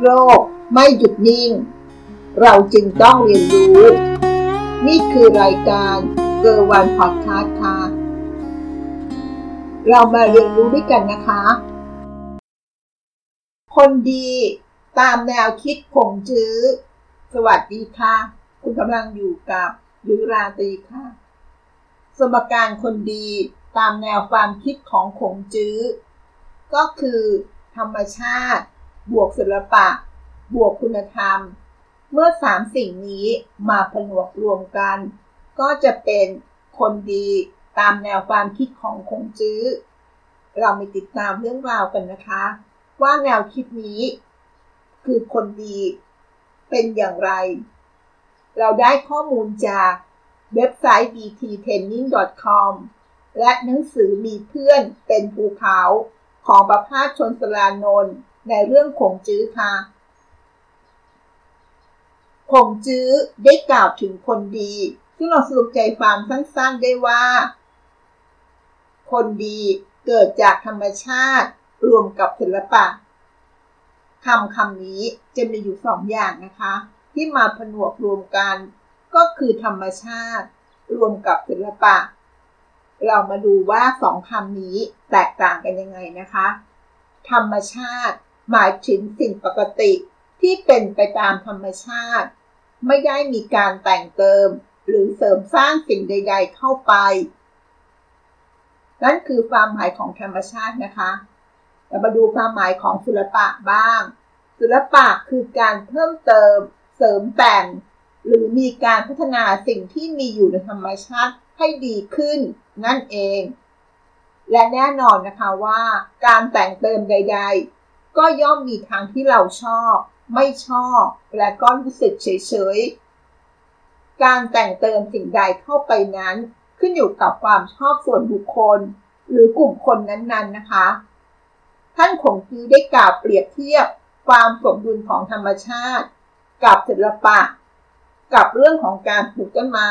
โรคไม่หยุดนิ่ง เราจึงต้องเรียนรู้ นี่คือรายการเกอร์วันพอดคาสต์ค่ะ เรามาเรียนรู้ด้วยกันนะคะ คนดีตามแนวคิดผงจื้อ สวัสดีค่ะ คุณกำลังอยู่กับยุราตรีค่ะ สมการคนดีตามแนวความคิดของขงจื้อ ก็คือธรรมชาติ บวกศิลปะ บวกคุณธรรม เมื่อสามสิ่งนี้มาผนวกรวมกัน ก็จะเป็นคนดีตามแนวความคิดของคงจื้อ เราไปติดตามเรื่องราวกันนะคะ ว่าแนวคิดนี้ คือคนดีเป็นอย่างไร เราได้ข้อมูลจากเว็บไซต์ bttraining.com และหนังสือมีเพื่อนเป็นภูเขาของประภาสชนสลานนท์ ในเรื่องขงจื้อค่ะขงจื้อได้กล่าวถึงคนดี ซึ่งเราสรุปใจความสั้นๆได้ว่า คนดีเกิดจากธรรมชาติรวมกับศิลปะคำคำนี้จะมีอยู่สองอย่างนะคะ ที่มาผนวกรวมกัน ก็คือธรรมชาติ รวมกับศิลปะ เรามาดูว่าสองคำนี้แตกต่างกันยังไงนะคะ ธรรมชาติ หมายถึงสิ่งปกติที่เป็นไปตามธรรมชาติ ไม่ได้มีการแต่งเติม หรือเสริมสร้างสิ่งใด ๆ เข้าไป นั่นคือความหมายของธรรมชาตินะคะเรามาดูความหมายของศิลปะบ้าง ศิลปะคือการเพิ่มเติม เสริมแต่ง หรือมีการพัฒนาสิ่งที่มีอยู่ในธรรมชาติให้ดีขึ้น นั่นเอง และแน่นอนนะคะว่า การแต่งเติมใด ๆ ก็ย่อมมีทางที่เราชอบ ไม่ชอบ และก็รู้สึกเฉยๆ การแต่งเติมสิ่งใดเข้าไปนั้น ขึ้นอยู่กับความชอบส่วนบุคคล หรือกลุ่มคนนั้นๆนะคะ ท่านคงจือได้กล่าวเปรียบเทียบความสมดุลของธรรมชาติ กับศิลปะ กับเรื่องของการปลูกต้นไม้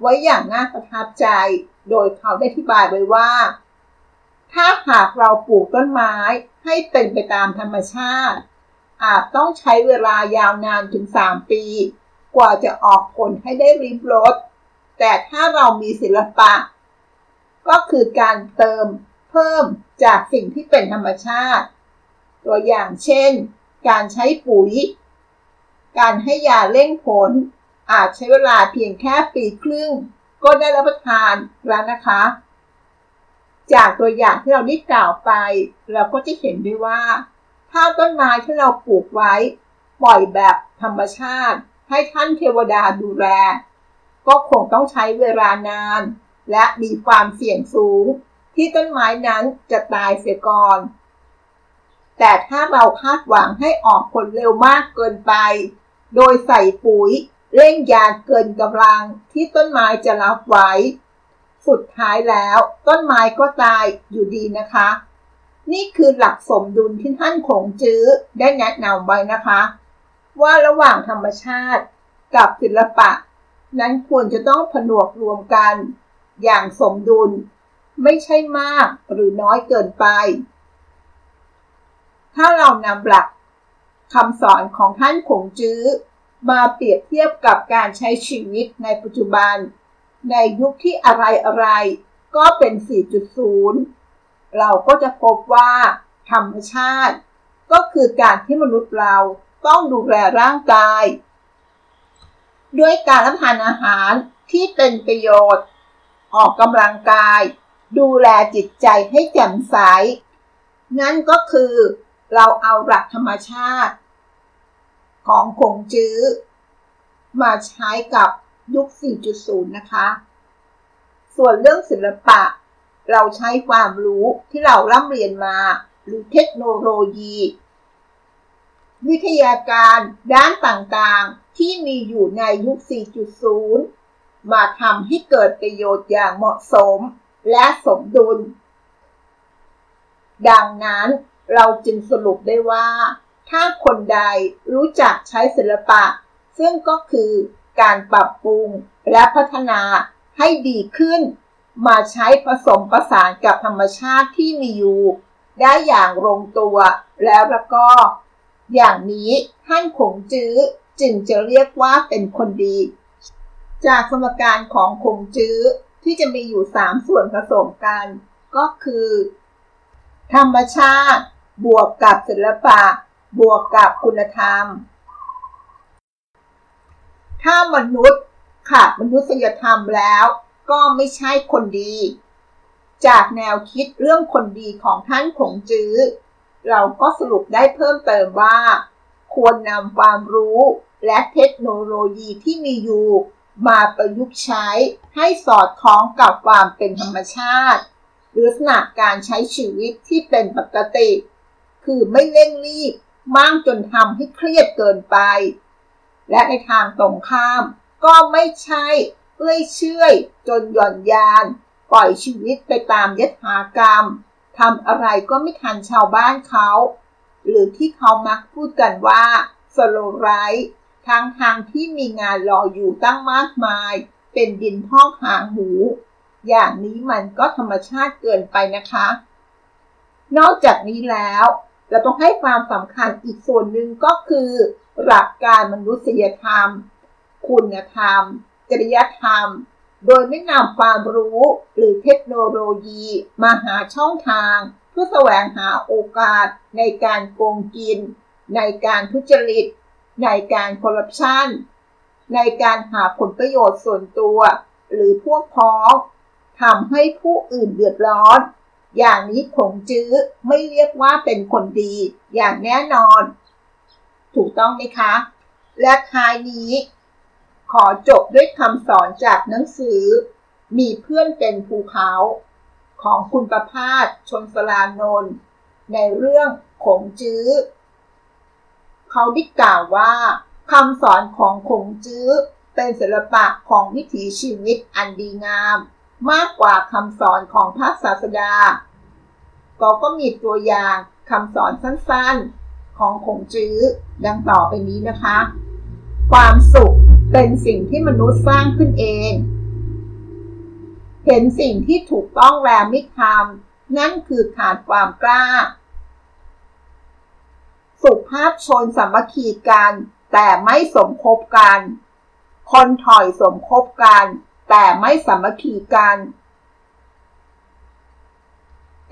ไว้อย่างน่าประทับใจ โดยเขาได้อธิบายไว้ว่า ถ้าหากเราปลูกต้นไม้ให้เป็นไปตามธรรมชาติ อาจต้องใช้เวลายาวนานถึง 3 ปี กว่าจะออกผลให้ได้ริบรสแต่ถ้าเรามีศิลปะ ก็คือการเติมเพิ่มจากสิ่งที่เป็นธรรมชาติ ตัวอย่างเช่น การใช้ปุ๋ย การให้ยาเร่งผล อาจใช้เวลาเพียงแค่ปีครึ่ง ก็ได้รับประทานแล้วนะคะ จากตัวอย่างที่เราได้กล่าวไป เราก็จะเห็นได้วยว่า ถ้าต้นไม้ที่เราปลูกไว้ ปล่อยแบบธรรมชาติ ให้ท่านเทวดาดูแล ก็คงต้องใช้เวลานาน และมีความเสี่ยงสูง ที่ต้นไม้นั้นจะตายเสียก่อน แต่ถ้าเราคาดหวังให้ออกผลเร็วมากเกินไป โดยใส่ปุ๋ยเร่งยาเกินกำลังที่ต้นไม้จะรับไว้ สุดท้ายแล้ว ต้นไม้ก็ตายอยู่ดีนะคะ นี่คือหลักสมดุลที่ท่านคงจื้อได้แนะนำไว้นะคะ ว่าระหว่างธรรมชาติกับศิลปะ นั้นควรจะต้องผนวกรวมกัน อย่างสมดุล ไม่ใช่มากหรือน้อยเกินไป ถ้าเรานำหลักคำสอนของท่านคงจื้อ มาเปรียบเทียบกับการใช้ชีวิตในปัจจุบัน ในยุคที่อะไรอะไรก็เป็น 4.0 เราก็จะพบว่า ธรรมชาติ ก็คือการที่มนุษย์เราต้องดูแลร่างกาย ด้วยการรับประทานอาหารที่เป็นประโยชน์ ออกกำลังกาย ดูแลจิตใจให้แจ่มใส นั่นก็คือเราเอาหลักธรรมชาติ ของคงจื้อ มาใช้กับ ยุค 4.0 นะคะ ส่วนเรื่องศิลปะ เราใช้ความรู้ที่เราร่ำเรียนมา หรือเทคโนโลยี วิทยาการด้านต่างๆ ที่มีอยู่ในยุค 4.0 มาทำให้เกิดประโยชน์อย่างเหมาะสมและสมดุล ดังนั้นเราจึงสรุปได้ว่า ถ้าคนใดรู้จักใช้ศิลปะ ซึ่งก็คือ การปรับปรุงและพัฒนาให้ดีขึ้น มาใช้ผสมประสานกับธรรมชาติที่มีอยู่ ได้อย่างลงตัวแล้วแล้วก็ อย่างนี้ท่านขงจื้อจึงจะเรียกว่าเป็นคนดี จากสมการของคงจื้อที่จะมีอยู่ 3 ส่วนผสมกัน ก็คือ ธรรมชาติ บวกกับศิลปะ บวกกับคุณธรรม ถ้ามนุษย์ขาดมนุษยธรรมแล้ว ก็ไม่ใช่คนดี จากแนวคิดเรื่องคนดีของท่านขงจื้อ เราก็สรุปได้เพิ่มเติมว่า ควรนำความรู้และเทคโนโลยีที่มีอยู่ มาประยุกต์ใช้ให้สอดคล้องกับความเป็นธรรมชาติ หรือลักษณะการใช้ชีวิตที่เป็นปกติ คือไม่เร่งรีบมากจนทำให้เครียดเกินไป และในทางตรงข้าม ก็ไม่ใช่เอื้อยเชื่อยจนหย่อนยาน ปล่อยชีวิตไปตามยถากรรมทำอะไรก็ไม่ทันชาวบ้านเขา หรือที่เขามักพูดกันว่าสโลไรทางทางที่มีงานรออยู่ตั้งมากมาย เป็นดินพอกหางหมู อย่างนี้มันก็ธรรมชาติเกินไปนะคะ นอกจากนี้แล้ว เราต้องให้ความสำคัญอีกส่วนหนึ่งก็คือ หลักการมนุษยธรรม คุณธรรม จริยธรรม โดยไม่นำความรู้หรือเทคโนโลยีมาหาช่องทาง เพื่อแสวงหาโอกาสในการโกงกิน ในการทุจริต ในการคอร์รัปชันในการหาผลประโยชน์ส่วนตัว หรือพวกพ้องทำให้ผู้อื่นเดือดร้อน อย่างนี้ผงจื้อไม่เรียกว่าเป็นคนดีอย่างแน่นอน ถูกต้องไหมคะ และท้ายนี้ ขอจบด้วยคำสอนจากหนังสือ มีเพื่อนเป็นภูเขา ของคุณประพาสชนสลานนท์ในเรื่องขงจื้อ เขาได้กล่าวว่าคำสอนของขงจื้อเป็นศิลปะของวิถีชีวิตอันดีงาม มากกว่าคำสอนของพระศาสดา ก็ก็มีตัวอย่างคำสอนสั้นๆ ของขงจื้อ ดังต่อไปนี้นะคะ ความสุขเป็นสิ่งที่มนุษย์สร้างขึ้นเอง เห็นสิ่งที่ถูกต้องแล้วไม่ทำนั่นคือขาดความกล้า สุภาพชนสามัคคีกัน แต่ไม่สมคบกัน คนถอยสมคบกัน แต่ไม่สามัคคีกัน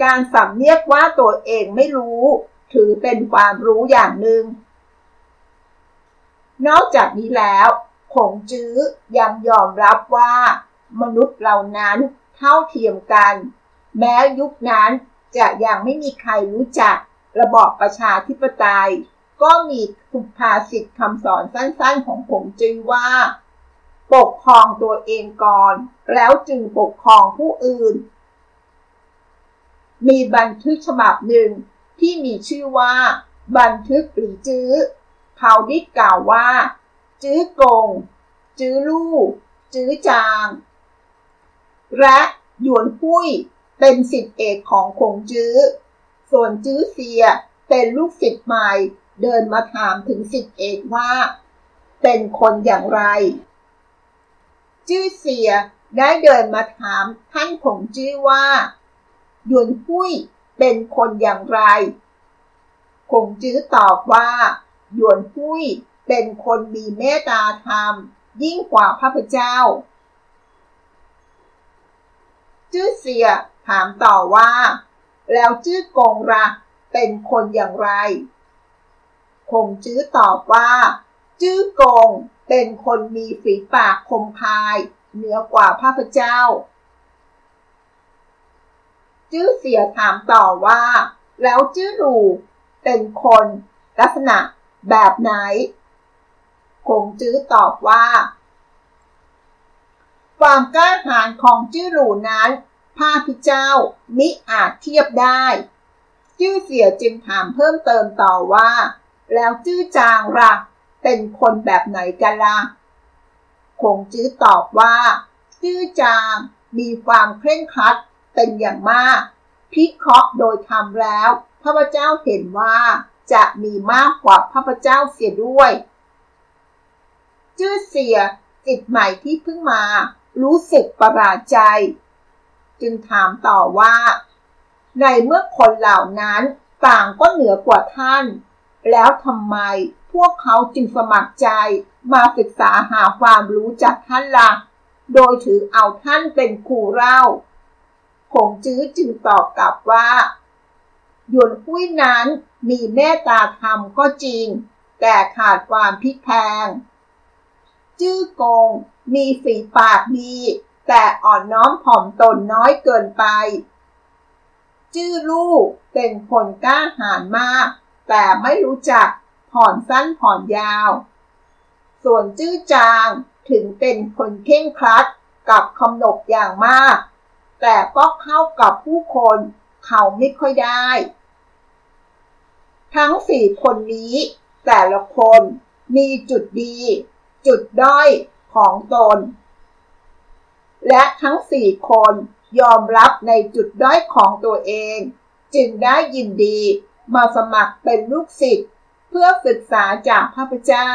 การสำเนียกว่าตัวเองไม่รู้ ถือเป็นความรู้อย่างหนึง่ง นอกจากนี้แล้วขงจื้อยังยอมรับว่า มนุษย์เหล่านั้นเท่าเทียมกัน แม้ยุคนั้นจะยังไม่มีใครรู้จักระบอบประชาธิปไตย ก็มีสุภาษิตคำสอนสั้นๆ ของผงจื้อว่า ปกครองตัวเองก่อน แล้วจึงปกครองผู้อื่น มีบันทึกฉบับหนึ่ง ที่มีชื่อว่า บันทึกหรือจื้อเขาได้กล่าวว่า จื้อกง จื้อลู่จื้อจาง และหยวนพุ้ยเป็นสิทธิเอกของคงจื้อ ส่วนจื้อเสียเป็นลูกศิษย์ใหม่เดินมาถามถึงสิทธิเอกว่า เป็นคนอย่างไร จื้อเสียได้เดินมาถามท่านคงจื้อว่าหยวนพุ้ย เป็นคนอย่างไร คงจื้อตอบว่าหยวนพุ้ยเป็นคนมีเมตตาธรรม ยิ่งกว่าพระพเจ้า จื้อเสียถามต่อว่า แล้วจื้อกงระเป็นคนอย่างไร คงจื้อตอบว่า จื้อกงเป็นคนมีฝีปากคมคาย เหนือกว่าพระพเจ้า จื้อเสียถามต่อว่า แล้วจื้อรูเป็นคนลักษณะแบบไหน คงจื้อตอบว่า ความกล้าหาญของจื้อหลูนั้นพาพิเจ้ามิอาจเทียบได้ จื้อเสียจึงถามเพิ่มเติมต่อว่า แล้วจื้อจางละ่ะ เป็นคนแบบไหนกันละ่ะ คงจื้อตอบว่า จื้อจางมีความเคร่งครัด เป็นอย่างมาก พิเคราะห์โดยทำแล้วพระเจ้าเห็นว่าจะมีมากกว่าพระเจ้าเสียด้วย จื้อเสียจิตใหม่ที่เพิ่งมา รู้สึกประหลาดใจ จึงถามต่อว่า ในเมื่อคนเหล่านั้นต่างก็เหนือกว่าท่าน แล้วทำไมพวกเขาจึงสมัครใจมาศึกษาหาความรู้จากท่านละ่ะ โดยถือเอาท่านเป็นครูเล่า ผงจื้อจึงตอบกลับว่า หยวนหุ้ยนั้นมีเมตตาธรรมก็จริง แต่ขาดความพิกแพง จื้อกงมีฝีปากดี แต่อ่อนน้อมถ่อมตนน้อยเกินไป จื้อลูกเป็นคนกล้าหาญมาก แต่ไม่รู้จักผ่อนสั้นผ่อนยาว ส่วนจื้อจางถึงเป็นคนเข่งครัดกับคำนบอย่างมาก แต่ก็เข้ากับผู้คนเขาไม่ค่อยได้ ทั้งสี่คนนี้แต่ละคนมีจุดดี จุดด้อยของตน และทั้งสี่คนยอมรับในจุดด้อยของตัวเอง จึงได้ยินดีมาสมัครเป็นลูกศิษย์เพื่อศึกษาจากพระพุทธเจ้า